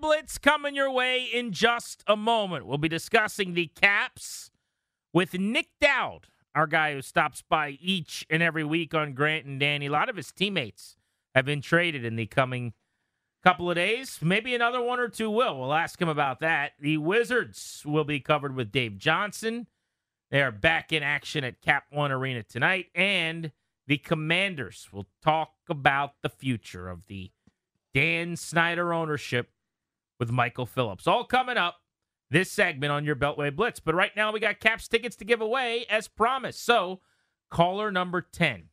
Blitz coming your way in just a moment. We'll be discussing the Caps with Nick Dowd, our guy who stops by each and every week on Grant and Danny. A lot of his teammates have been traded in the coming – couple of days. Maybe another one or two will. We'll ask him about that. The Wizards will be covered with Dave Johnson. They are back in action at Cap One Arena tonight. And the Commanders will talk about the future of the Dan Snyder ownership with Michael Phillips. All coming up this segment on your Beltway Blitz. But right now, we got Caps tickets to give away as promised. So, caller number 10.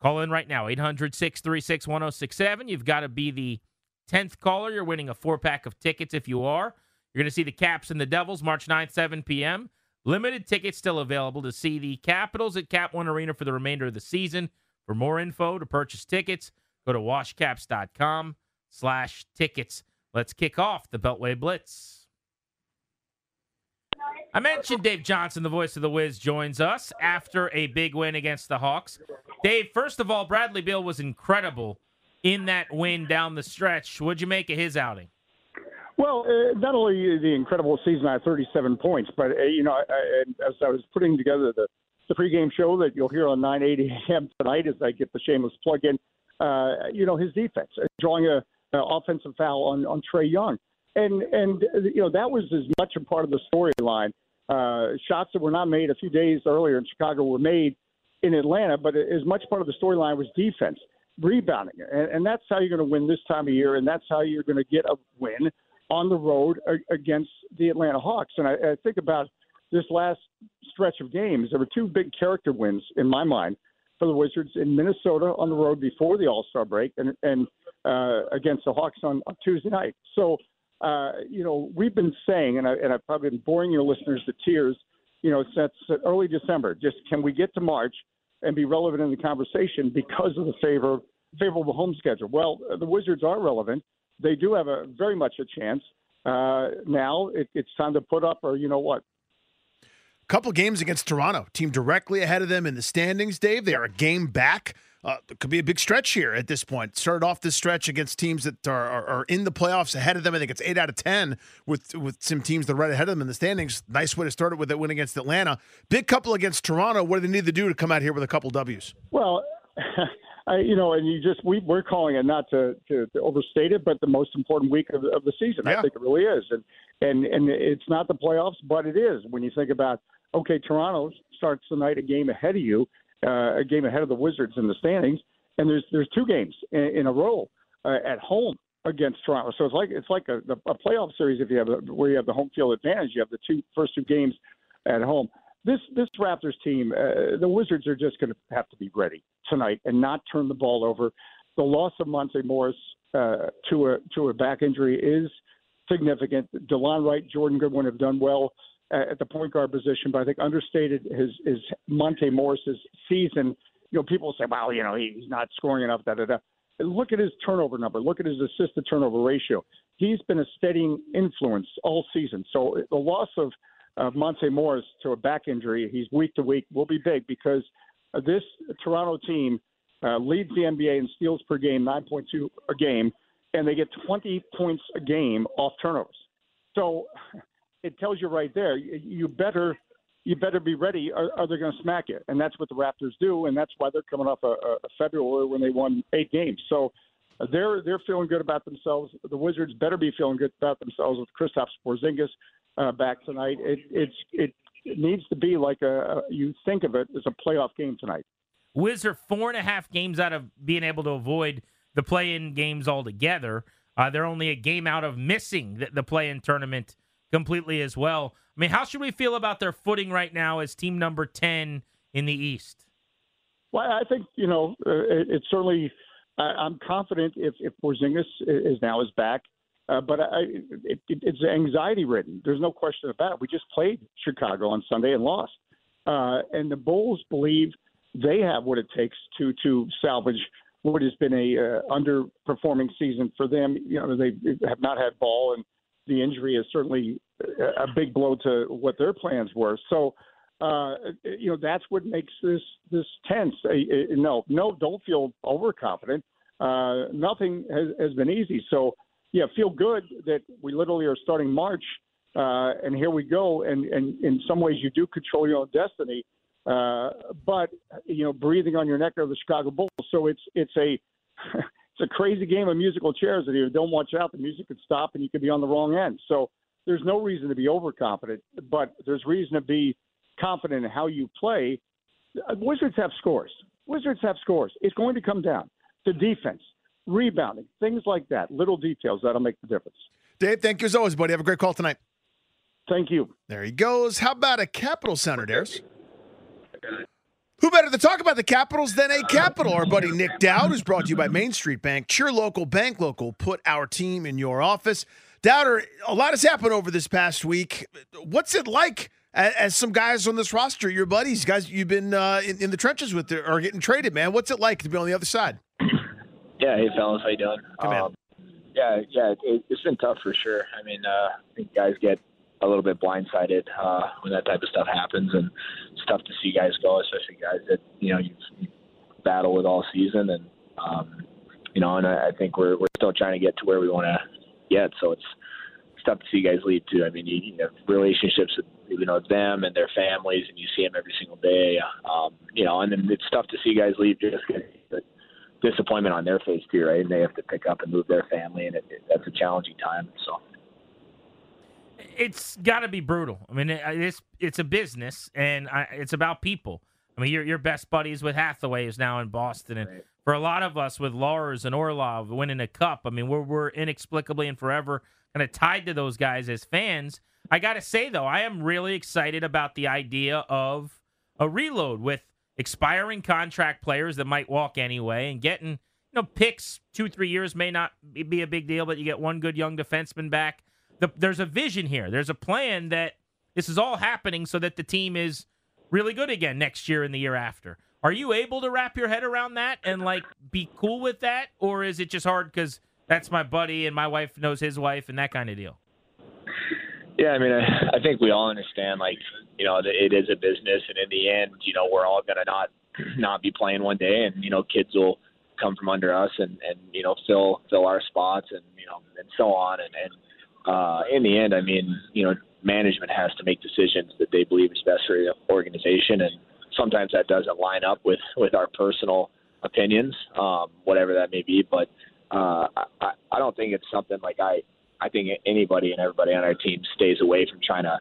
Call in right now, 800 636 1067. You've got to be the 10th caller, you're winning a four pack of tickets if you are. You're going to see the Caps and the Devils March 9th, 7 p.m. Limited tickets still available to see the Capitals at Cap One Arena for the remainder of the season. For more info to purchase tickets, go to washcaps.com slash tickets. Let's kick off the Beltway Blitz. I mentioned Dave Johnson, the voice of the Wiz, joins us after a big win against the Hawks. Dave, first of all, Bradley Beal was incredible in that win down the stretch. What'd you make of his outing? Well, uh, not only the incredible season at 37 points, but uh, you know, I, I, as I was putting together the the pregame show that you'll hear on 9:80 a.m. tonight, as I get the shameless plug in, uh, you know, his defense, uh, drawing a, a offensive foul on on Trae Young, and and uh, you know that was as much a part of the storyline. Uh, shots that were not made a few days earlier in Chicago were made in Atlanta, but as much part of the storyline was defense rebounding. And, and that's how you're going to win this time of year, and that's how you're going to get a win on the road against the Atlanta Hawks. And I, I think about this last stretch of games, there were two big character wins in my mind for the Wizards in Minnesota on the road before the All Star break, and and uh, against the Hawks on, on Tuesday night. So, uh, you know, we've been saying, and, I, and I've probably been boring your listeners to tears, you know, since early December. Just can we get to March? and be relevant in the conversation because of the favor favorable home schedule. Well, the Wizards are relevant. They do have a very much a chance. Uh, now it, it's time to put up, or you know what, couple games against Toronto, team directly ahead of them in the standings. Dave, they are a game back. Uh, it could be a big stretch here at this point. Started off this stretch against teams that are, are, are, in the playoffs ahead of them. I think it's eight out of ten with with some teams that are right ahead of them in the standings. Nice way to start it with that win against Atlanta. Big couple against Toronto. What do they need to do to come out here with a couple Ws? Well. I, you know, and you just we we're calling it not to, to, to overstate it, but the most important week of, of the season. Yeah. I think it really is, and and and it's not the playoffs, but it is when you think about okay, Toronto starts the night a game ahead of you, uh, a game ahead of the Wizards in the standings, and there's there's two games in, in a row uh, at home against Toronto. So it's like it's like a, a playoff series if you have a, where you have the home field advantage. You have the two first two games at home. This this Raptors team, uh, the Wizards are just going to have to be ready tonight and not turn the ball over. The loss of Monte Morris uh, to a to a back injury is significant. Delon Wright, Jordan Goodwin have done well at the point guard position, but I think understated his his Monte Morris's season. You know, people say, well, you know, he's not scoring enough. Da da da. Look at his turnover number. Look at his assist to turnover ratio. He's been a steadying influence all season. So the loss of of Monte Morris to a back injury, he's week to week, will be big because this Toronto team uh, leads the NBA in steals per game, 9.2 a game, and they get 20 points a game off turnovers. So it tells you right there, you better you better be ready, or, or they're going to smack you. And that's what the Raptors do, and that's why they're coming off a, a February when they won eight games. So uh, they're they're feeling good about themselves. The Wizards better be feeling good about themselves with Kristaps Porzingis uh, back tonight. It it's it, it needs to be like a, a you think of it as a playoff game tonight. Wizards are four and a half games out of being able to avoid the play-in games altogether. Uh, they're only a game out of missing the, the play-in tournament completely as well. I mean, how should we feel about their footing right now as team number 10 in the East? Well, I think, you know, uh, it, it's certainly, I'm confident if, if Porzingis is now is back Uh, but I, it, it, it's anxiety ridden. There's no question about it. We just played Chicago on Sunday and lost. Uh, and the Bulls believe they have what it takes to to salvage what has been a uh, underperforming season for them. You know, they have not had ball, and the injury is certainly a big blow to what their plans were. So, uh, you know, that's what makes this this tense. No, no, don't feel overconfident. Uh, nothing has, has been easy. So, yeah, feel good that we literally are starting March, uh, and here we go. And, and in some ways, you do control your own destiny. Uh, but you know, breathing on your neck are the Chicago Bulls. So it's it's a it's a crazy game of musical chairs. If you don't watch out, the music could stop and you could be on the wrong end. So there's no reason to be overconfident, but there's reason to be confident in how you play. Uh, Wizards have scores. Wizards have scores. It's going to come down to defense, rebounding, things like that. Little details that'll make the difference. Dave, thank you as always, buddy. Have a great call tonight. Thank you. There he goes. How about a Capital Center, Darius? Who better to talk about the Capitals than a Capital? Our buddy Nick Dowd is brought to you by Main Street Bank. Cheer local, bank local. Put our team in your office. Dowder, a lot has happened over this past week. What's it like as, as some guys on this roster, your buddies, guys you've been uh, in, in, the trenches with, are getting traded, man? What's it like to be on the other side? Yeah, hey fellas, how you doing? Um, yeah, yeah, it, has been tough for sure. I mean, uh, I think guys get a little bit blindsided uh, when that type of stuff happens, and it's tough to see guys go, especially guys that you know you've battled with all season, and um, you know, and I, I think we're we're still trying to get to where we want to get. So it's it's tough to see guys leave too. I mean, you, you have relationships with you know them and their families, and you see them every single day. Um, you know, and then it's tough to see guys leave just because disappointment on their face too, right? And they have to pick up and move their family, and it, it, that's a challenging time. So it's got to be brutal. I mean, it's it's a business, and I, it's about people. I mean, your your best buddies with Hathaway is now in Boston, and right. for a lot of us with Lars and Orlov winning a cup, I mean, we're we're inexplicably and forever kind of tied to those guys as fans. I got to say though, I am really excited about the idea of a reload with expiring contract players that might walk anyway, and getting you know picks two three years may not be a big deal, but you get one good young defenseman back the, there's a vision here. There's a plan that this is all happening so that the team is really good again next year and the year after. Are you able to wrap your head around that and like be cool with that, or is it just hard because that's my buddy and my wife knows his wife and that kind of deal? Yeah, I mean, I, I think we all understand, like, you know, it is a business, and in the end, you know, we're all gonna not not be playing one day, and you know, kids will come from under us and and you know fill fill our spots and you know and so on, and and uh, in the end, I mean, you know, management has to make decisions that they believe is best for the organization, and sometimes that doesn't line up with with our personal opinions, um, whatever that may be. But uh, I, I don't think it's something like I. I think anybody and everybody on our team stays away from trying to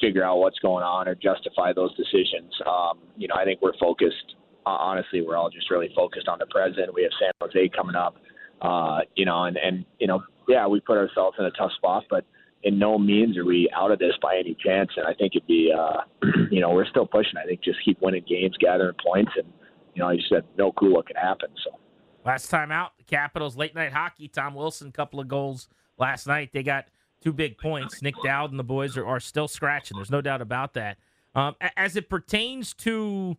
figure out what's going on or justify those decisions. Um, you know, I think we're focused. Uh, honestly, we're all just really focused on the present. We have San Jose coming up. Uh, you know, and and you know, yeah, we put ourselves in a tough spot, but in no means are we out of this by any chance. And I think it'd be, uh, you know, we're still pushing. I think just keep winning games, gathering points, and you know, I just have no clue what can happen. So last time out, the Capitals late night hockey. Tom Wilson, couple of goals last night. They got two big points. Nick Dowd and the boys are, are still scratching. There's no doubt about that. Um, as it pertains to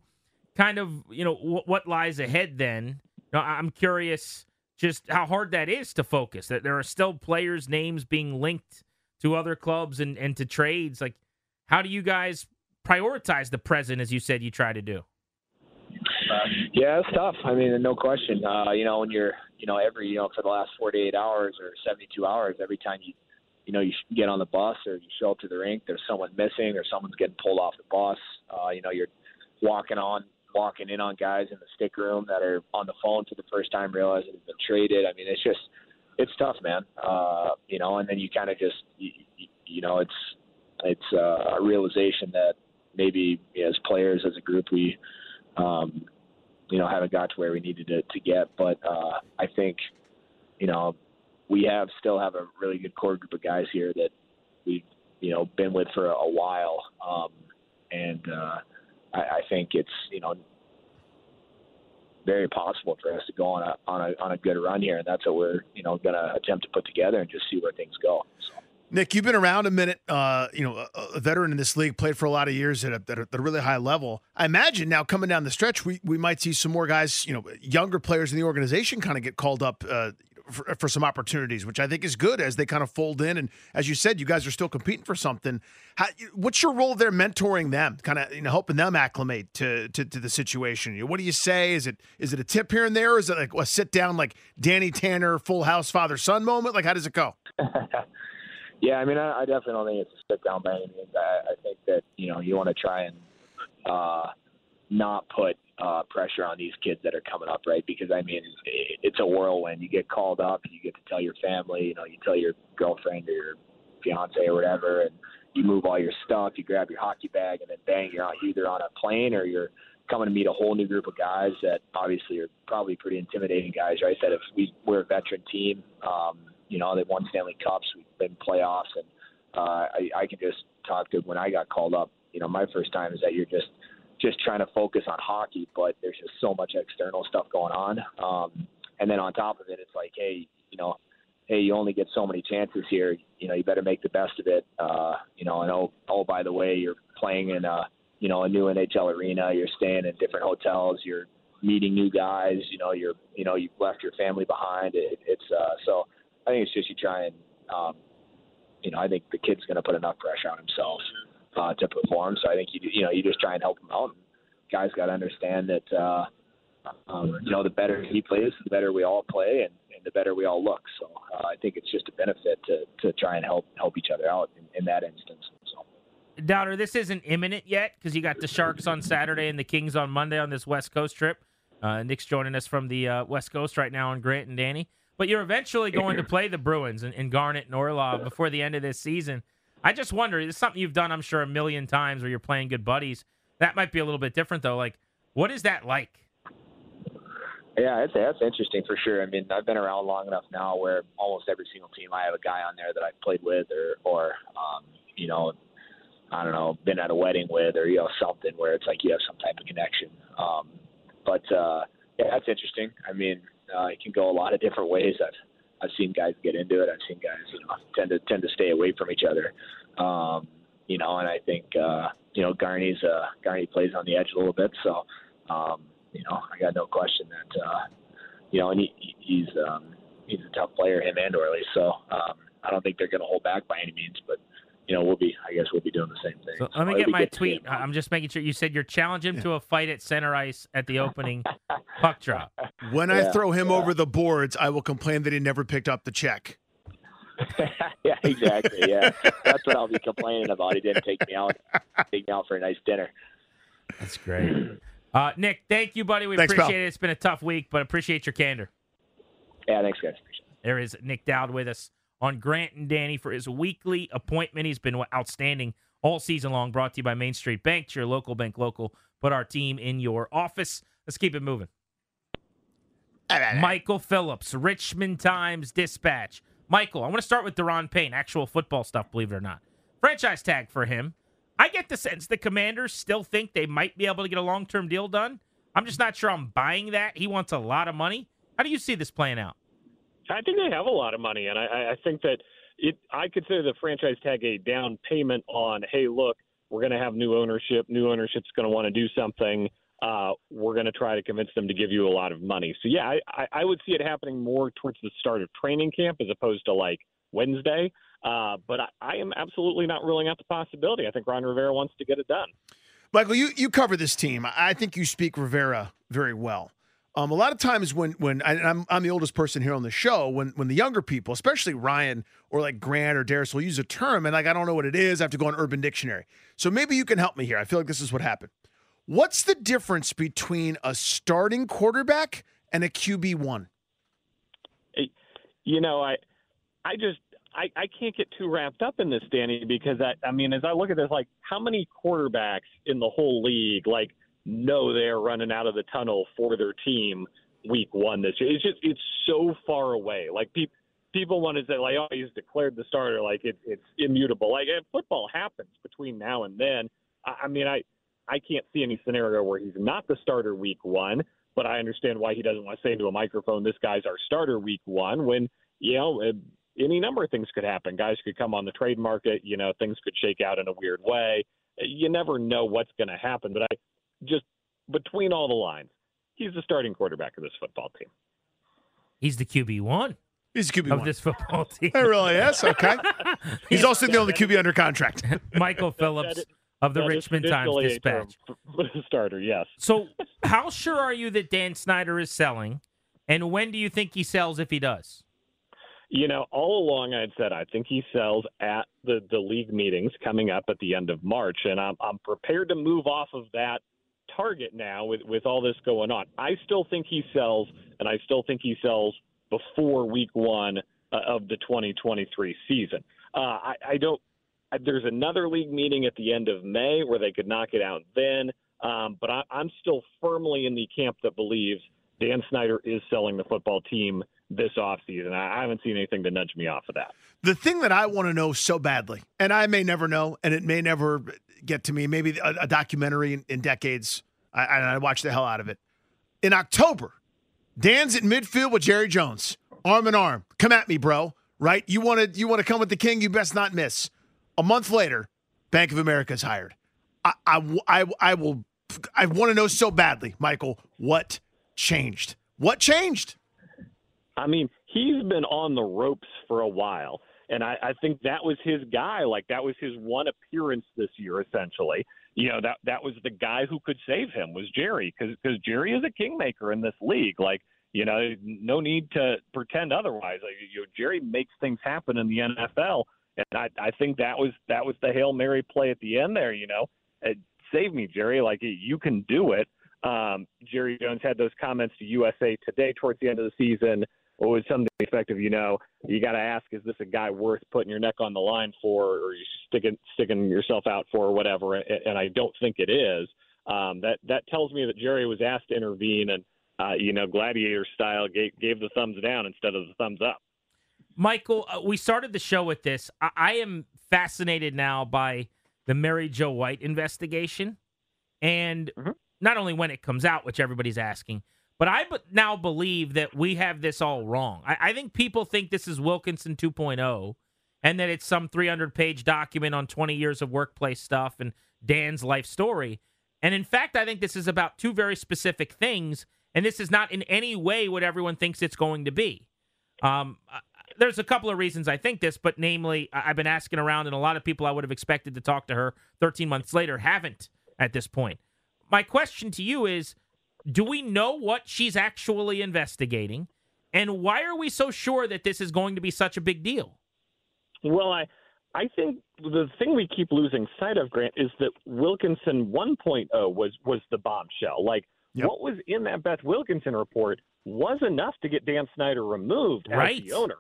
kind of you know what lies ahead, then you know, I'm curious just how hard that is to focus. That there are still players' names being linked to other clubs and, and to trades. Like, how do you guys prioritize the present as you said you try to do? Yeah, it's tough. I mean, no question. Uh, you know, when you're, you know, every, you know, for the last 48 hours or 72 hours, every time you, you know, you get on the bus or you show up to the rink, there's someone missing or someone's getting pulled off the bus. Uh, you know, you're walking on walking in on guys in the stick room that are on the phone for the first time, realizing they've been traded. I mean, it's just it's tough, man. Uh, you know, and then you kind of just you, you know it's it's uh, a realization that maybe as players as a group we um, you know haven't got to where we needed to, to get. But uh, I think you know we have still have a really good core group of guys here that we've you know been with for a, while, um, and uh, I, I think it's you know very possible for us to go on a on a on a good run here, and that's what we're you know going to attempt to put together and just see where things go. So. Nick, you've been around a minute. Uh, you know, a, a, veteran in this league, played for a lot of years at a, at a, really high level. I imagine now coming down the stretch, we, we might see some more guys, you know, younger players in the organization kind of get called up uh, for, for, some opportunities, which I think is good as they kind of fold in. And as you said, you guys are still competing for something. How, what's your role there, mentoring them, kind of you know helping them acclimate to, to, to the situation? what do you say? Is it is it a tip here and there, is it like a sit down like Danny Tanner, Full House father son moment? Like how does it go? Yeah, I mean, I, I definitely don't think it's a sit down by any means. I, I think that you know you want to try and uh, not put uh, pressure on these kids that are coming up, right? Because I mean, it, it's a whirlwind. You get called up, you get to tell your family, you know, you tell your girlfriend or your fiance or whatever, and you move all your stuff, you grab your hockey bag, and then bang, you're either on a plane or you're coming to meet a whole new group of guys that obviously are probably pretty intimidating guys, right? That if we we're a veteran team, um, you know, they've won Stanley Cups, we've been playoffs, and uh, I, I can just talk to when I got called up. You know, my first time is that you're just just trying to focus on hockey, but there's just so much external stuff going on. Um, and then on top of it, it's like, hey, you know, hey, you only get so many chances here. You know, you better make the best of it. Uh, you know, and oh, oh, by the way, you're playing in a, you know, a new NHL arena. You're staying in different hotels. You're meeting new guys. You know, you're, you know, you've left your family behind. It, it's uh, so I think it's just you try and, um, you know, I think the kid's going to put enough pressure on himself uh, to perform. So I think you, you know, you just try and help him out. Guys got to understand that, uh, um, you know, the better he plays, the better we all play, and, and the better we all look. So uh, I think it's just a benefit to to try and help help each other out in, in that instance. So. Dowder, this isn't imminent yet because you got the Sharks on Saturday and the Kings on Monday on this West Coast trip. Uh, Nick's joining us from the uh, West Coast right now on Grant and Danny. But you're eventually going to play the Bruins and, in Garnet and Orlov before the end of this season. I just wonder, it's something you've done, I'm sure, a million times where you're playing good buddies. That might be a little bit different, though. Like, what is that like? Yeah, it's, that's interesting for sure. I mean, I've been around long enough now where almost every single team I have a guy on there that I've played with or, or um, you know, I don't know, been at a wedding with or, you know, something where it's like you have some type of connection. Um, but, uh, yeah, that's interesting. I mean, uh, it can go a lot of different ways. I've I've seen guys get into it. I've seen guys you know tend to tend to stay away from each other. Um, you know, and I think uh, you know Garney's uh, Garney plays on the edge a little bit, so um, you know I got no question that uh, you know, and he, he's um, he's a tough player, him and Orly. So um, I don't think they're going to hold back by any means, but you know, we'll be, I guess we'll be doing the same thing. So let me get my tweet. I'm just making sure you said you're challenging him to a fight at center ice at the opening puck drop. When yeah, I throw him yeah. over the boards, I will complain that he never picked up the check. yeah, exactly. Yeah, that's what I'll be complaining about. He didn't take me out, take me out for a nice dinner. That's great. Uh, Nick, thank you, buddy. We thanks, appreciate pal. it. It's been a tough week, but appreciate your candor. Yeah, thanks, guys. There is Nick Dowd with us on Grant and Danny for his weekly appointment. He's been outstanding all season long. Brought to you by Main Street Bank, your local bank, local. Put our team in your office. Let's keep it moving. Michael Phillips, Richmond Times Dispatch. Michael, I want to start with Daron Payne, actual football stuff, believe it or not. Franchise tag for him. I get the sense the commanders still think they might be able to get a long term deal done. I'm just not sure I'm buying that. He wants a lot of money. How do you see this playing out? I think they have a lot of money, and I, I think that it. I consider the franchise tag a down payment on. Hey, look, we're going to have new ownership. New ownership's going to want to do something. Uh, we're going to try to convince them to give you a lot of money. So yeah, I, I would see it happening more towards the start of training camp as opposed to like Wednesday. Uh, but I, I am absolutely not ruling out the possibility. I think Ron Rivera wants to get it done. Michael, you, you cover this team. I think you speak Rivera very well. Um, a lot of times when when I, am I'm the oldest person here on the show, when when the younger people, especially Ryan or like Grant or Darius, will use a term and like I don't know what it is, I have to go on Urban Dictionary. So maybe you can help me here. I feel like this is what happened. What's the difference between a starting quarterback and a QB one? You know, I I just I, I can't get too wrapped up in this, Danny, because I I mean, as I look at this, like how many quarterbacks in the whole league, like know they're running out of the tunnel for their team week one this year. It's just it's so far away. Like people people want to say like, oh, he's declared the starter, like it, it's immutable. Like football happens between now and then. I, I mean, I I can't see any scenario where he's not the starter week one. but I understand why he doesn't want to say into a microphone, "This guy's our starter week one." When you know uh, any number of things could happen. Guys could come on the trade market. You know, things could shake out in a weird way. You never know what's going to happen. But I just between all the lines, he's the starting quarterback of this football team. He's the QB one. He's the QB of one. this football team. It really is. Okay. He's also the only QB under contract. Michael Phillips of the Richmond Times traditionally a Dispatch. term for the starter, yes. So, how sure are you that Dan Snyder is selling? And when do you think he sells if he does? You know, all along I'd said I think he sells at the the league meetings coming up at the end of March, and I'm I'm prepared to move off of that target now with with all this going on. I still think he sells, and I still think he sells before week one uh, of the 2023 season. Uh, I, I don't. I, there's another league meeting at the end of May where they could knock it out then, um, but I, I'm still firmly in the camp that believes Dan Snyder is selling the football team this offseason. I, I haven't seen anything to nudge me off of that. The thing that I want to know so badly, and I may never know, and it may never get to me, maybe a, a documentary in, in decades, I, I watch the hell out of it. In October, Dan's at midfield with Jerry Jones, arm in arm. Come at me, bro. Right? You want to you want to come with the king? You best not miss. A month later, Bank of America's hired. I I, I, I will. I want to know so badly, Michael. What changed? What changed? I mean, he's been on the ropes for a while. And I, I think that was his guy. Like that was his one appearance this year, essentially. You know that that was the guy who could save him was Jerry, because because Jerry is a kingmaker in this league. Like you know, no need to pretend otherwise. Like, you know, Jerry makes things happen in the NFL, and I I think that was that was the hail mary play at the end there. You know, uh, save me, Jerry. Like you can do it. Um, Jerry Jones had those comments to USA Today towards the end of the season what was something effective, you know, you got to ask, is this a guy worth putting your neck on the line for, or you sticking sticking yourself out for, or whatever? And, and I don't think it is. Um, that that tells me that Jerry was asked to intervene, and uh, you know, gladiator style, gave, gave the thumbs down instead of the thumbs up. Michael, uh, we started the show with this. I, I am fascinated now by the Mary Jo White investigation, and Mhm. not only when it comes out, which everybody's asking, but I now believe that we have this all wrong. I, I think people think this is Wilkinson 2.0 and that it's some 300 page document on 20 years of workplace stuff and Dan's life story. And in fact, I think this is about two very specific things. And this is not in any way what everyone thinks it's going to be. Um, there's a couple of reasons I think this, but namely, I've been asking around, and a lot of people I would have expected to talk to her 13 months later haven't at this point. My question to you is do we know what she's actually investigating? And why are we so sure that this is going to be such a big deal? Well, I I think the thing we keep losing sight of, Grant, is that Wilkinson 1.0 was was the bombshell. Like Yep. what was in that Beth Wilkinson report was enough to get Dan Snyder removed as Right. the owner.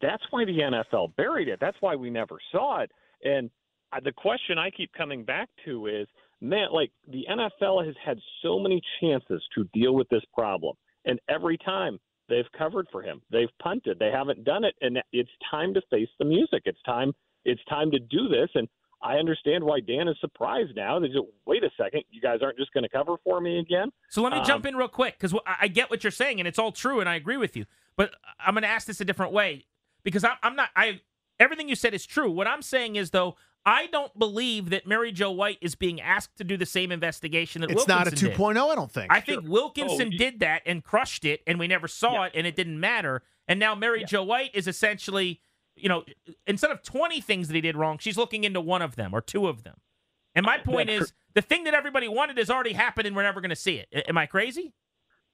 That's why the NFL buried it. That's why we never saw it. And uh, the question I keep coming back to is, man, like the NFL has had so many chances to deal with this problem, and every time they've covered for him, they've punted, they haven't done it, and it's time to face the music. It's time. It's time to do this, and I understand why Dan is surprised now. They just wait a second, you guys aren't just going to cover for me again. So let me Um, jump in real quick because I I get what you're saying, and it's all true, and I agree with you. But I'm going to ask this a different way because I'm, I'm not. I everything you said is true. What I'm saying is though. I don't believe that Mary Jo White is being asked to do the same investigation that Wilkinson. It's not a Wilkinson 2.0, did. Oh, I don't think. I think Wilkinson Oh, did that and crushed it, and we never saw Yeah. it, and it didn't matter. And now Mary Jo White is essentially, you know, instead of 20 things that he did wrong, she's looking into one of them or two of them. And my uh, point That's is, the thing that everybody wanted has already happened, and we're never going to see it. A- Am I crazy?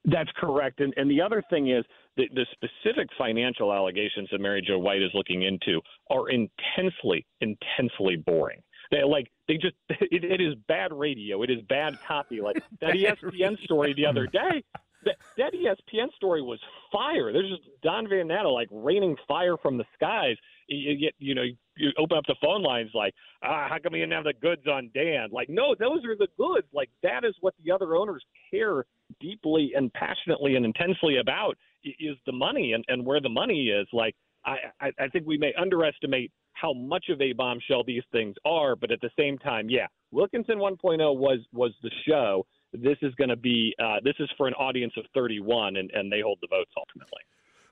That's correct. And, and the other thing is the, the specific financial allegations that Mary Jo White is looking into are intensely, intensely boring. They like they just it, it is bad radio. It is bad copy. Like that ESPN story the other day. That, that ESPN story was fire. There's just Don Van Natta like raining fire from the skies. You, you get you know you open up the phone lines like ah how come you didn't have the goods on Dan? Like no, those are the goods. Like that is what the other owners care deeply and passionately and intensely about is the money and, and where the money is. Like I, I, I think we may underestimate how much of a bombshell these things are, but at the same time, yeah, Wilkinson 1.0 was was the show. this is going to be uh, this is for an audience of 31, and, and they hold the votes ultimately.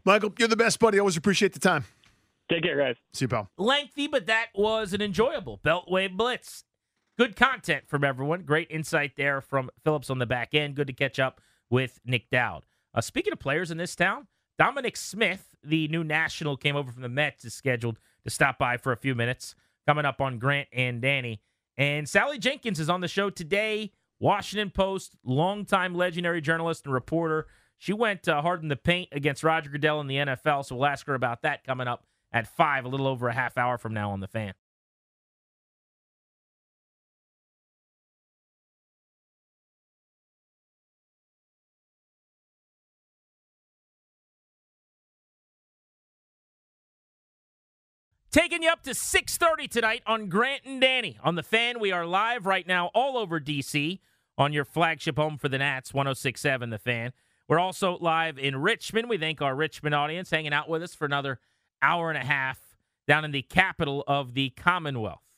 Michael, you're the best buddy. Always appreciate the time. Take care, guys. See you, pal. Lengthy, but that was an enjoyable Beltway Blitz. Good content from everyone. Great insight there from Phillips on the back end. Good to catch up with Nick Dowd. Uh, speaking of players in this town, Dominic Smith, the new national, came over from the Mets, is scheduled to stop by for a few minutes. Coming up on Grant and Danny. And Sally Jenkins is on the show today. Washington Post, longtime legendary journalist and reporter. She went uh, hard in the paint against Roger Goodell in the NFL, so we'll ask her about that coming up at 5, a little over a half hour from now on the fan. Taking you up to 6:30 tonight on Grant and Danny on the fan. We are live right now all over DC on your flagship home for the Nats 1067 the fan. We're also live in Richmond. We thank our Richmond audience hanging out with us for another hour and a half down in the capital of the Commonwealth.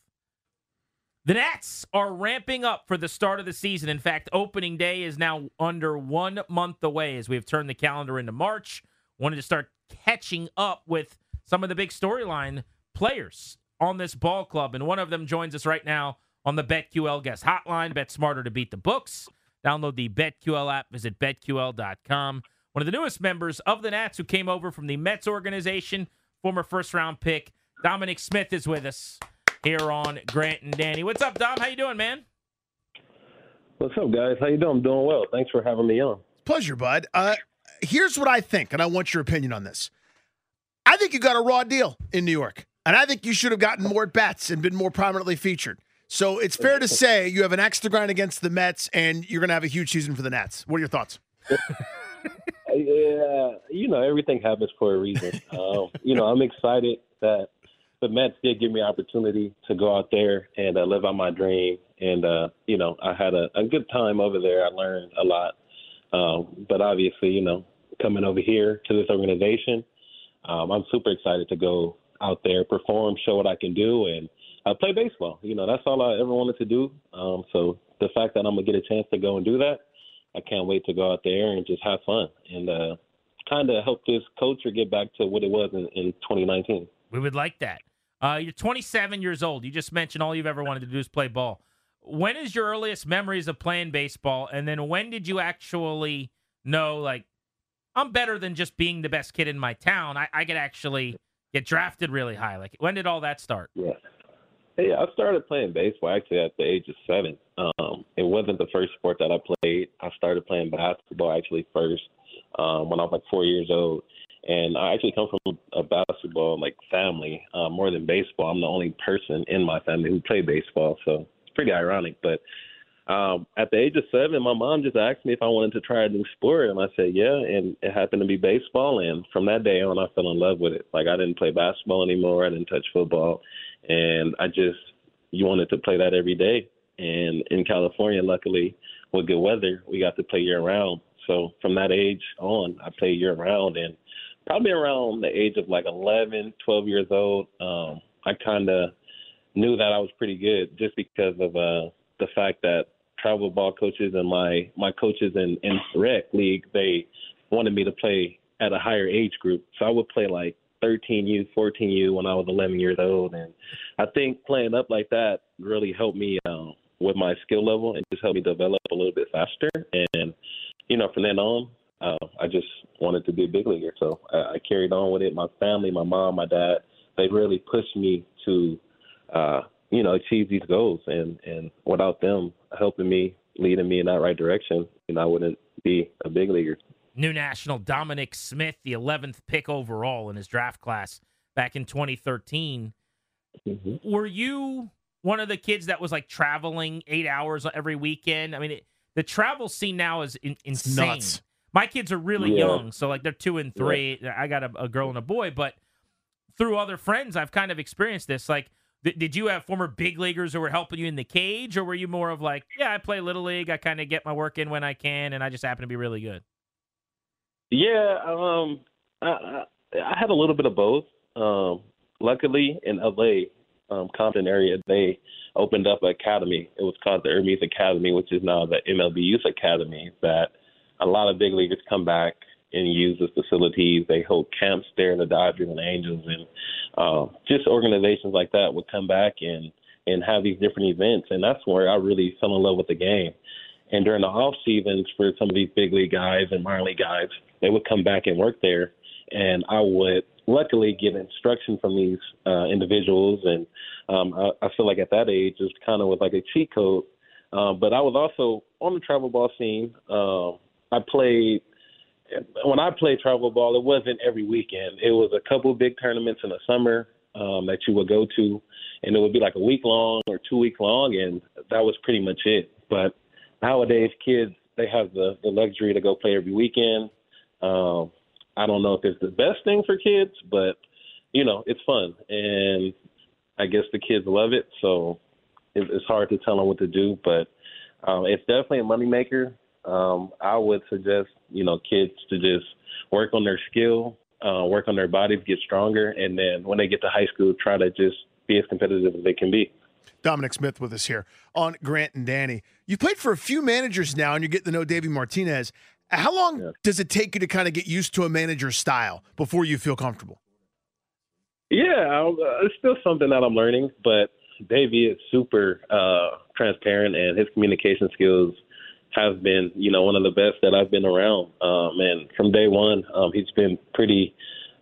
The Nats are ramping up for the start of the season. In fact, opening day is now under one month away as we've turned the calendar into March. Wanted to start catching up with some of the big storyline players on this ball club, and one of them joins us right now on the BetQL guest hotline. Bet smarter to beat the books. Download the BetQL app. Visit betql.com. One of the newest members of the Nats who came over from the Mets organization, former first round pick Dominic Smith is with us here on Grant and Danny. What's up, Dom? How you doing, man? What's up, guys? How you doing? I'm doing well. Thanks for having me on. Pleasure, bud. Uh, here's what I think, and I want your opinion on this. I think you got a raw deal in New York. And I think you should have gotten more bets and been more prominently featured. So it's fair to say you have an axe to grind against the Mets, and you're going to have a huge season for the Nats. What are your thoughts? yeah, you know everything happens for a reason. Um, you know I'm excited that the Mets did give me opportunity to go out there and uh, live out my dream, and uh, you know I had a, a good time over there. I learned a lot, um, but obviously, you know, coming over here to this organization, um, I'm super excited to go out there, perform, show what I can do, and uh, play baseball. You know, that's all I ever wanted to do. Um, so the fact that I'm gonna get a chance to go and do that, I can't wait to go out there and just have fun and uh, kind of help this culture get back to what it was in, in 2019. We would like that. Uh, you're 27 years old. You just mentioned all you've ever wanted to do is play ball. When is your earliest memories of playing baseball? And then when did you actually know, like, I'm better than just being the best kid in my town? I, I could actually get drafted really high? Like, when did all that start? Yeah. Hey, I started playing baseball actually at the age of seven. Um, it wasn't the first sport that I played. I started playing basketball actually first um, when I was like four years old. And I actually come from a basketball like family uh, more than baseball. I'm the only person in my family who played baseball, so it's pretty ironic. But um, at the age of seven, my mom just asked me if I wanted to try a new sport, and I said yeah, and it happened to be baseball. And from that day on, I fell in love with it. Like I didn't play basketball anymore, I didn't touch football, and I just you wanted to play that every day. And in California, luckily, with good weather, we got to play year round. So from that age on, I played year round, and probably around the age of like 11, 12 years old, um, I kind of knew that I was pretty good just because of uh, the fact that travel ball coaches and my my coaches in in rec league they wanted me to play at a higher age group, so I would play like 13U, 14U when I was 11 years old, and I think playing up like that really helped me um, with my skill level and just helped me develop a little bit faster. And you know, from then on, uh, I just wanted to be a big leaguer, so I, I carried on with it. My family, my mom, my dad, they really pushed me to uh, you know, achieve these goals. And and without them helping me, leading me in that right direction, you know, I wouldn't be a big leaguer. New national Dominic Smith, the 11th pick overall in his draft class back in 2013. Mm-hmm. Were you one of the kids that was like traveling eight hours every weekend? I mean, it, the travel scene now is in, insane. My kids are really yeah. young, so like they're two and three. Yeah. I got a, a girl and a boy, but through other friends, I've kind of experienced this. Like did you have former big leaguers who were helping you in the cage, or were you more of like, yeah, I play little league, I kind of get my work in when I can, and I just happen to be really good? Yeah, um, I, I had a little bit of both. Um, luckily, in LA, um, Compton area, they opened up an academy. It was called the Hermes Academy, which is now the MLB Youth Academy. That a lot of big leaguers come back and use the facilities. They hold camps there, in the Dodgers and Angels, and uh, just organizations like that would come back and and have these different events. And that's where I really fell in love with the game. And during the off seasons for some of these big league guys and minor league guys, they would come back and work there, and I would luckily get instruction from these uh, individuals. And um, I, I feel like at that age, it kind of with like a cheat code. Uh, but I was also on the travel ball scene. Uh, I played when I played travel ball. It wasn't every weekend. It was a couple big tournaments in the summer um, that you would go to, and it would be like a week long or two week long, and that was pretty much it. But nowadays, kids they have the the luxury to go play every weekend. Um, I don't know if it's the best thing for kids, but you know, it's fun, and I guess the kids love it. So it, it's hard to tell them what to do, but um, it's definitely a moneymaker. Um, I would suggest you know kids to just work on their skill, uh, work on their bodies, get stronger, and then when they get to high school, try to just be as competitive as they can be. Dominic Smith with us here on Grant and Danny. You've played for a few managers now, and you're getting to know Davey Martinez. How long yeah. does it take you to kind of get used to a manager's style before you feel comfortable? Yeah, uh, it's still something that I'm learning, but Davey is super uh, transparent, and his communication skills have been, you know, one of the best that I've been around. Um, and from day one, um, he's been pretty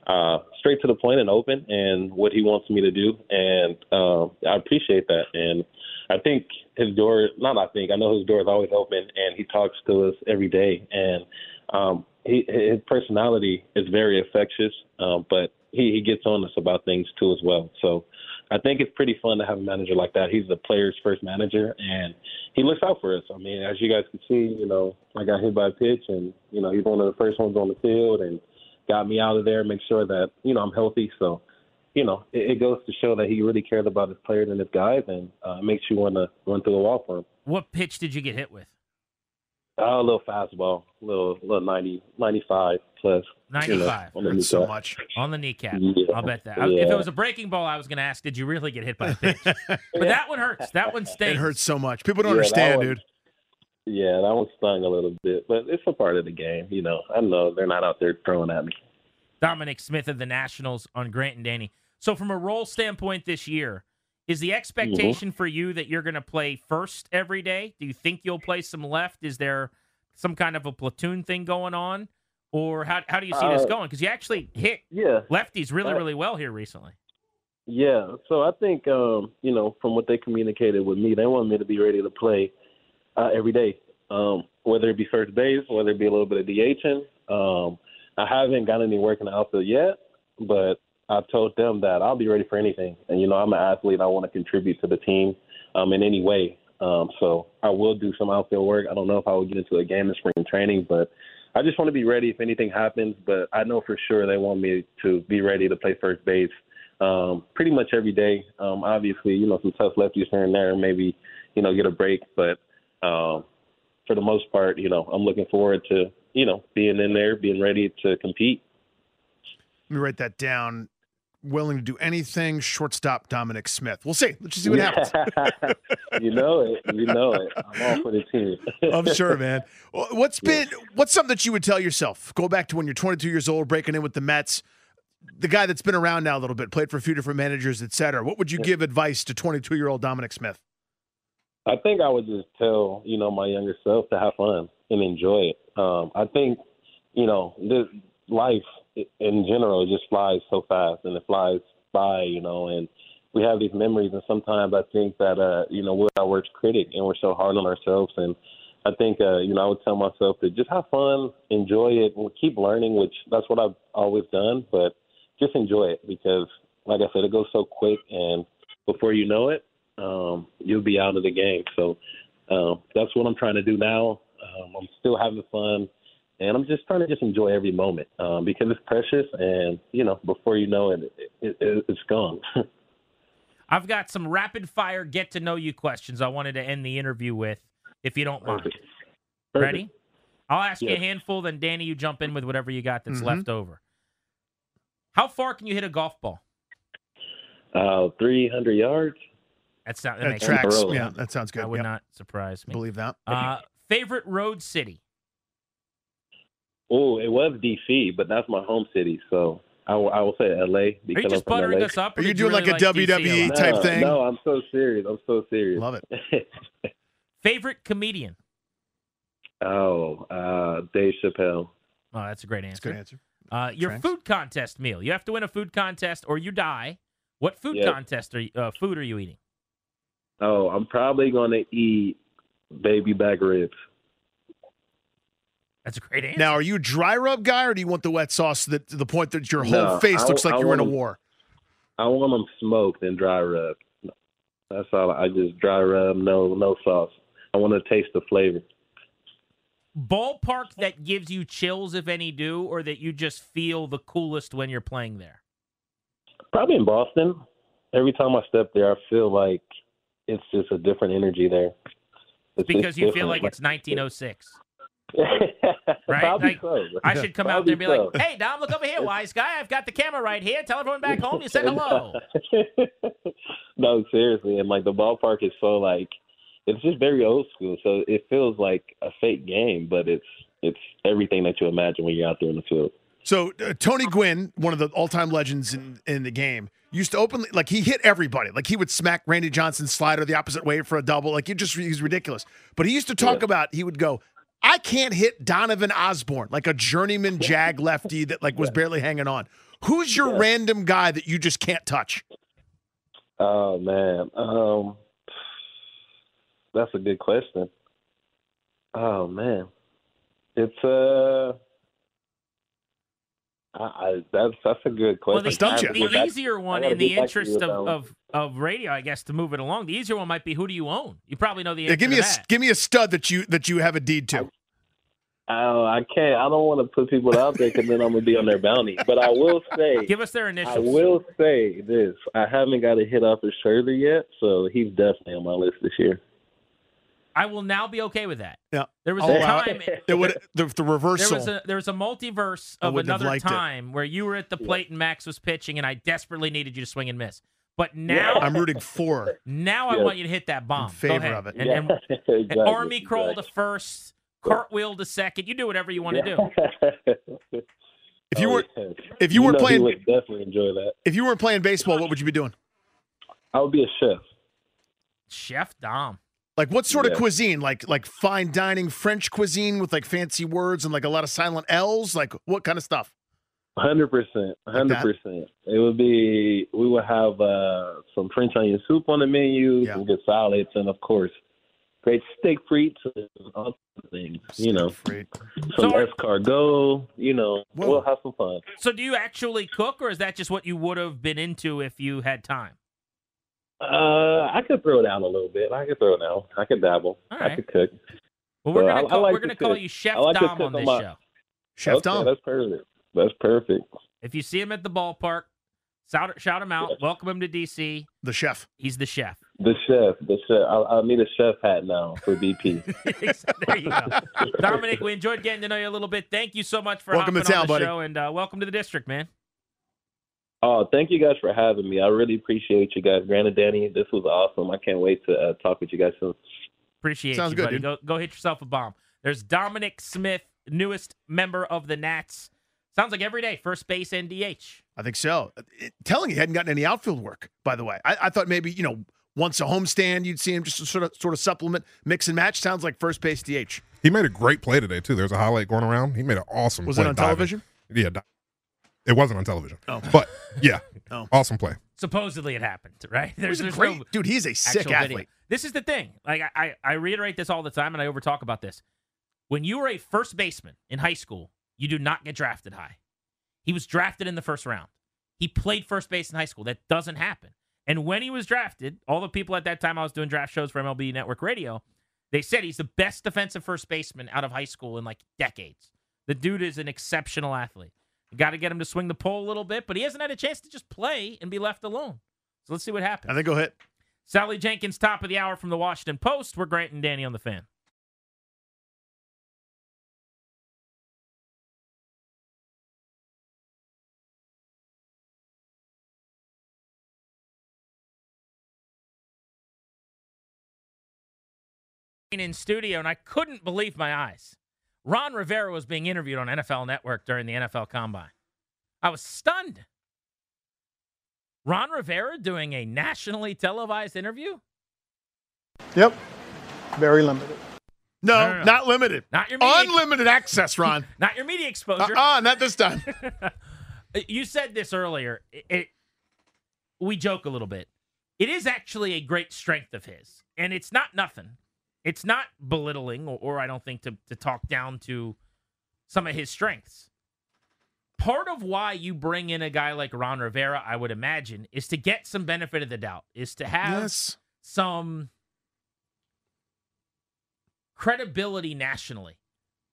uh, straight to the point and open, and what he wants me to do, and uh, I appreciate that. And I think his door, not I think, I know his door is always open, and he talks to us every day. And um, he, his personality is very infectious, um, but he, he gets on us about things too as well. So I think it's pretty fun to have a manager like that. He's the player's first manager, and he looks out for us. I mean, as you guys can see, you know, I got hit by a pitch, and you know, he's one of the first ones on the field, and got me out of there, make sure that you know I'm healthy. So you know, it, it, goes to show that he really cares about his players and his guys, and uh, makes you want to run through the wall for him. What pitch did you get hit with? Uh, a little fastball, a little, little 90, 95 plus. 95. You know, so much. On the kneecap. Yeah. I'll bet that. Yeah. If it was a breaking ball, I was going to ask, did you really get hit by a pitch? but that one hurts. That one stings. It hurts so much. People don't yeah, understand, one, dude. Yeah, that one stung a little bit, but it's a part of the game. You know, I know they're not out there throwing at me. Dominic Smith of the Nationals on Grant and Danny. So, from a role standpoint this year, is the expectation mm-hmm. for you that you're going to play first every day? Do you think you'll play some left? Is there some kind of a platoon thing going on? Or how, how do you see uh, this going? Because you actually hit yeah. lefties really, uh, really well here recently. Yeah. So I think, um, you know, from what they communicated with me, they want me to be ready to play uh, every day, um, whether it be first base, whether it be a little bit of DHing. Um, I haven't got any work in the outfield yet, but I've told them that I'll be ready for anything. And you know, I'm an athlete. I want to contribute to the team um, in any way. Um, so I will do some outfield work. I don't know if I will get into a game in spring training, but I just want to be ready if anything happens. But I know for sure they want me to be ready to play first base um, pretty much every day. Um, obviously, you know, some tough lefties here and there, maybe you know get a break, but um, for the most part, you know, I'm looking forward to you know being in there, being ready to compete. Let me write that down willing to do anything. Shortstop Dominic Smith. We'll see. Let's just see what happens. you know it. You know it. I'm all for the team. I'm sure, man. What's been what's something that you would tell yourself? Go back to when you're 22 years old, breaking in with the Mets. The guy that's been around now a little bit, played for a few different managers, et cetera. What would you give advice to 22 year old Dominic Smith? I think I would just tell you know my younger self to have fun and enjoy it. Um, I think you know this life in general it just flies so fast and it flies by, you know, and we have these memories and sometimes I think that uh, you know, we're our worst critic and we're so hard on ourselves and I think uh, you know, I would tell myself to just have fun, enjoy it, and keep learning, which that's what I've always done, but just enjoy it because like I said, it goes so quick and before you know it, um, you'll be out of the game. So um, that's what I'm trying to do now. Um, I'm still having fun and I'm just trying to just enjoy every moment um, because it's precious, and you know, before you know it, it, it it's gone. I've got some rapid fire get to know you questions I wanted to end the interview with, if you don't mind. Perfect. Perfect. Ready? I'll ask yes. you a handful, then Danny, you jump in with whatever you got that's mm-hmm. left over. How far can you hit a golf ball? Uh, 300 yards. That sounds that That tracks. Yeah, that sounds good. That would Yep. not surprise me. Believe that. Uh, favorite road city? Oh, it was DC, but that's my home city, so I will, I will say LA. Are you just buttering LA. us up? Or Are you did doing really like a DC WWE lot? type no, thing? No, I'm so serious. I'm so serious. Love it. Favorite comedian? oh, uh, Dave Chappelle. Oh, that's a great That's a good answer. answer. Uh, your Trent? food contest meal. You have to win a food contest or you die. What food Yep. contest are you, uh, food are you eating? Oh, I'm probably gonna eat baby back ribs. That's a great answer. Now, are you a dry rub guy, or do you want the wet sauce that to the point that your whole No, face I- looks like I you're in a war? I want them smoked and dry rub. That's all. I just dry rub, no no sauce. I want to taste the flavor. Ballpark that gives you chills, if any do, or that you just feel the coolest when you're playing there? Probably in Boston. Every time I step there, I feel like it's just a different energy there. It's Because just you feel like it's 1906. Right? Probably Like, so. I should come out there and be Probably like, hey, Dom, look over here, wise guy. I've got the camera right here. Tell everyone back home you said hello. no, seriously, and like the ballpark is so like it's just very old school. So it feels like a fake game, but it's it's everything that you imagine when you're out there in the field. So uh, Tony Gwynn, one of the all-time legends in, in the game, used to openly like he hit everybody. Like he would smack Randy Johnson's slider the opposite way for a double. Like he just he's ridiculous. But he used to talk Yeah. about he would go, I can't hit Donovan Osborne like a journeyman jag lefty that like was barely hanging on. Who's your Yeah. random guy that you just can't touch? Oh man, um, that's a good question. Oh man, it's uh, I, I that's that's a good Well, question. the, stumped I you. have to the easier one, in the get back to you interest of, of, of radio, I guess, to move it along, the easier one might be who do you own? You probably know the Yeah, answer give me to a that. give me a stud that you that you have a deed to. Oh, I can't. I don't want to put people out there because then I'm gonna be on their bounty. But I will say, Give us their initials. I will say this: I haven't got a hit off of Scherzer yet, so he's definitely on my list this year. I will now be okay with that. Yeah. There was I'll a allow time. It would the, the There reversal. was a there was a multiverse of another liked it. time where you were at the plate and Max was pitching, and I desperately needed you to swing and miss. But now, I'm rooting for. now I want you to hit that bomb. Go favor ahead. of it. And, Yeah, and, and exactly, army crawl to first, cartwheel to second. You do whatever you want to do. If you Oh, were yes. if you weren't know playing would definitely enjoy that. if you weren't playing baseball, what would you be doing? I would be a chef. Chef Dom. Like what sort of cuisine? Like like fine dining French cuisine with like fancy words and like a lot of silent L's? Like what kind of stuff? Hundred percent, hundred percent. It would be. We would have uh, some French onion soup on the menu, Yeah. some good salads, and of course, great steak frites and all the things. You know, Freight. some So are- escargot. You know, Whoa. we'll have some fun. So, do you actually cook, or is that just what you would have been into if you had time? Uh, I could throw down a little bit. I could throw down. I could dabble. All I could cook. Well, we're Well, gonna I- I call, like we're gonna call you Chef like Dom cook on on this my- show. Chef okay, Dom. That's perfect. That's perfect. If you see him at the ballpark, shout, shout him out. Yeah. Welcome him to DC. The chef. He's the chef. The chef. The chef. I, I need a chef hat now for BP. there you go. Dominic, we enjoyed getting to know you a little bit. Thank you so much for Welcome to town, on the buddy. show, and uh, welcome to the district, man. Oh, thank you guys for having me. I really appreciate you guys. Granted, Danny, this was awesome. I can't wait to uh, talk with you guys soon. Appreciate Sounds you, good, buddy. dude. Go go hit yourself a bomb. There's Dominic Smith, newest member of the Nats. Sounds like every day, first base and DH. I think so. It, telling you, he hadn't gotten any outfield work, by the way. I, I thought maybe, you know, once a homestand, you'd see him just to sort of sort of supplement, mix and match. Sounds like first base DH. He made a great play today too. There's a highlight going around. He made an awesome. Was play it on diving. television? Yeah, di- it wasn't on television. Oh. But yeah, Oh. awesome play. Supposedly it happened, right? There's, was a there's great no dude. He's a sick actual video. athlete. This is the thing. Like I, I, I reiterate this all the time, and I over talk about this. When you were a first baseman in high school, you do not get drafted high. He was drafted in the first round. He played first base in high school. That doesn't happen. And when he was drafted, all the people at that time I was doing draft shows for MLB Network Radio, they said he's the best defensive first baseman out of high school in like decades. The dude is an exceptional athlete got to get him to swing the pole a little bit, but he hasn't had a chance to just play and be left alone. So let's see what happens. I think he'll hit. Sally Jenkins, top of the hour from the Washington Post. We're Grant and Danny on the fan. in studio and I couldn't believe my eyes. Ron Rivera was being interviewed on NFL Network during the NFL Combine. I was stunned. Ron Rivera doing a nationally televised interview? Yep. Very limited. No, No, no, no. not limited. Not your media, Unlimited access, Ron. not your media exposure. uh-uh, not this time. you said this earlier. It, it- we joke a little bit. It is actually a great strength of his, and it's not nothing. It's not belittling, or, or I don't think to to talk down to some of his strengths. Part of why you bring in a guy like Ron Rivera, I would imagine, is to get some benefit of the doubt, is to have yes. some credibility nationally.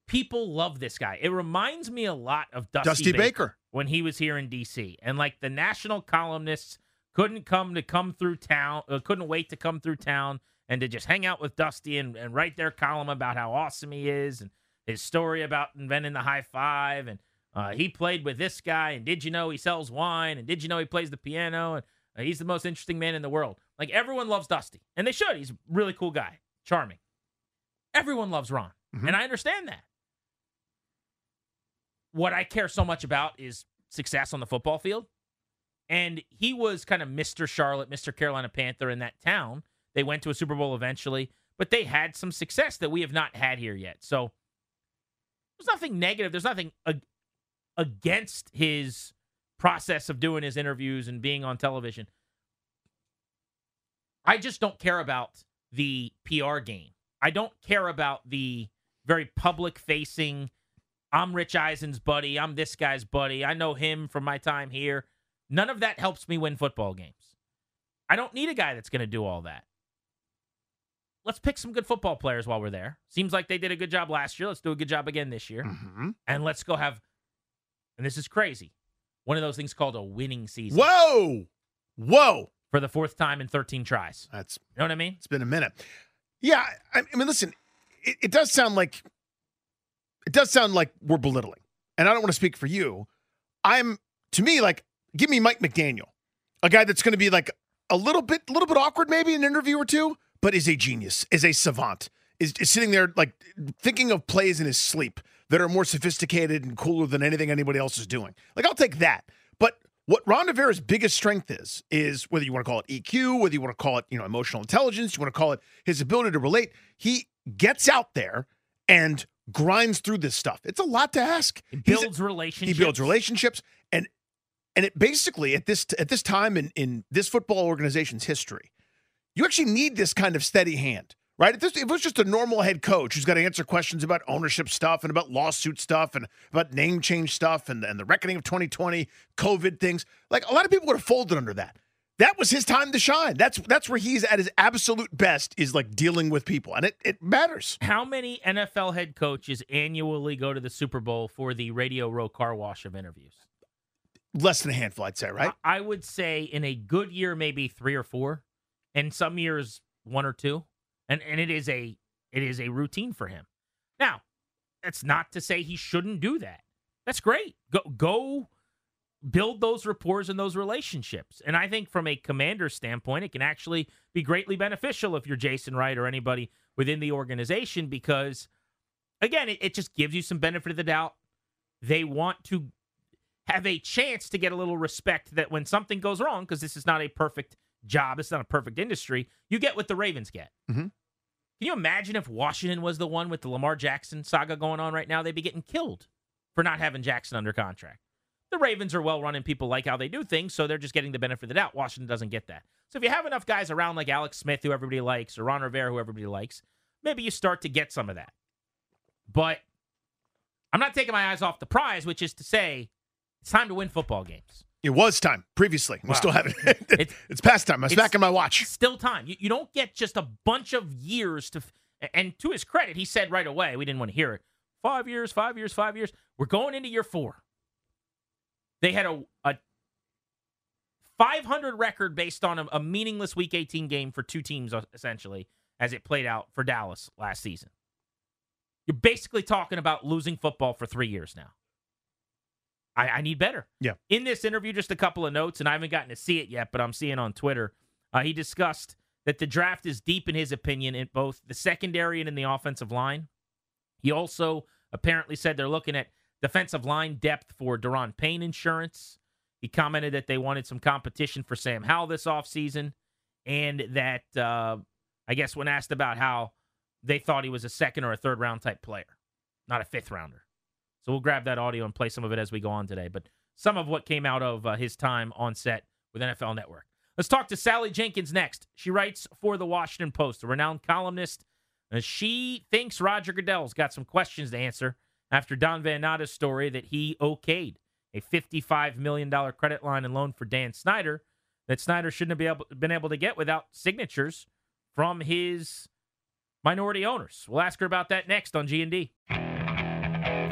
People love this guy. It reminds me a lot of Dusty, Dusty Baker. when he was here in DC. And like the national columnists couldn't come to come through town, uh, couldn't wait to come through town and to just hang out with Dusty and, and write their column about how awesome he is and his story about inventing the high five and uh, he played with this guy and did you know he sells wine and did you know he plays the piano and uh, he's the most interesting man in the world. Like everyone loves Dusty and they should. He's a really cool guy, charming. Everyone loves Ron, and I understand that. What I care so much about is success on the football field. And he was kind of Mr. Charlotte, Mr. Carolina Panther in that town. They went to a Super Bowl eventually, but they had some success that we have not had here yet. So there's nothing negative. There's nothing ag- against his process of doing his interviews and being on television. I just don't care about the PR game. I don't care about the very public facing, I'm Rich Eisen's buddy, I'm this guy's buddy, I know him from my time here. None of that helps me win football games. I don't need a guy that's going to do all that. Let's pick some good football players while we're there. Seems like they did a good job last year. Let's do a good job again this year. Mhm. And let's go have, and this is crazy, one of those things called a winning season Whoa. Whoa. for the fourth time in 13 tries. That's You know what I mean? It's been a minute. Yeah, I, I mean, listen, it, it does sound like it does sound like we're belittling, and I don't want to speak for you. I'm to me like, give me Mike McDaniel, a guy that's going to be like a little bit, a little bit awkward maybe in an interview or two, but is a genius, is a savant, is, is sitting there like thinking of plays in his sleep that are more sophisticated and cooler than anything anybody else is doing. Like I'll take that, but what Ron Rivera's biggest strength is, is whether you want to call it EQ, whether you want to call it, you know, emotional intelligence, you want to call it his ability to relate, he gets out there and grinds through this stuff. It's a lot to ask. He a- builds relationships. he builds relationships and and it basically at this at this time in in this football organization's history you actually need this kind of steady hand right? If, this, if it was just a normal head coach who's got to answer questions about ownership stuff and about lawsuit stuff and about name change stuff and, and the reckoning of 2020 covid things like a lot of people would have folded under that. That was his time to shine. That's that's where he's at his absolute best is like dealing with people and it, it matters. How many NFL head coaches annually go to the Super Bowl for the Radio Row car wash of interviews? less than a handful i'd say right? I I would say in a good year, maybe three or four, and some years one or two, and and it is a it is a routine for him. Now, that's not to say he shouldn't do that. That's great. Go go build those rapports and those relationships. And I think from a commander standpoint, it can actually be greatly beneficial if you're Jason Wright or anybody within the organization because again, it, it just gives you some benefit of the doubt. They want to have a chance to get a little respect that when something goes wrong, because this is not a perfect job, it's not a perfect industry, you get what the Ravens get. Mhm. Can you imagine if Washington was the one with the Lamar Jackson saga going on right now? They'd be getting killed for not having Jackson under contract. The Ravens are well run and people like how they do things, so they're just getting the benefit of the doubt. Washington doesn't get that. So if you have enough guys around like Alex Smith, who everybody likes, or Ron Rivera, who everybody likes, maybe you start to get some of that. But I'm not taking my eyes off the prize, which is to say, it's time to win football games. It was time previously. We Wow. still haven't. It's- it's past time. I was it's- back in my watch. Still time. You, you don't get just a bunch of years to. And to his credit, he said right away, we didn't want to hear it. Five years, five years, five years. We're going into year four. They had a, a 500 record based on a, a meaningless Week 18 game for two teams, uh, essentially, as it played out for Dallas last season. You're basically talking about losing football for three years now. I, I need better. Yeah. In this interview, just a couple of notes, and I haven't gotten to see it yet, but I'm seeing on Twitter. Uh, he discussed that the draft is deep in his opinion in both the secondary and in the offensive line. He also apparently said they're looking at defensive line depth for Daron Payne insurance. He commented that they wanted some competition for Sam Howell this offseason and that uh, I guess when asked about how they thought he was a second or a third round type player, not a fifth rounder. So we'll grab that audio and play some of it as we go on today. But some of what came out of uh, his time on set with NFL Network. Let's talk to Sally Jenkins next. She writes for the Washington Post, a renowned columnist. And she thinks Roger Goodell's got some questions to answer after Don Van Natta's story that he okayed a $55 million credit line and loan for Dan Snyder that Snyder shouldn't have been able to get without signatures from his minority owners. We'll ask her about that next on G&D.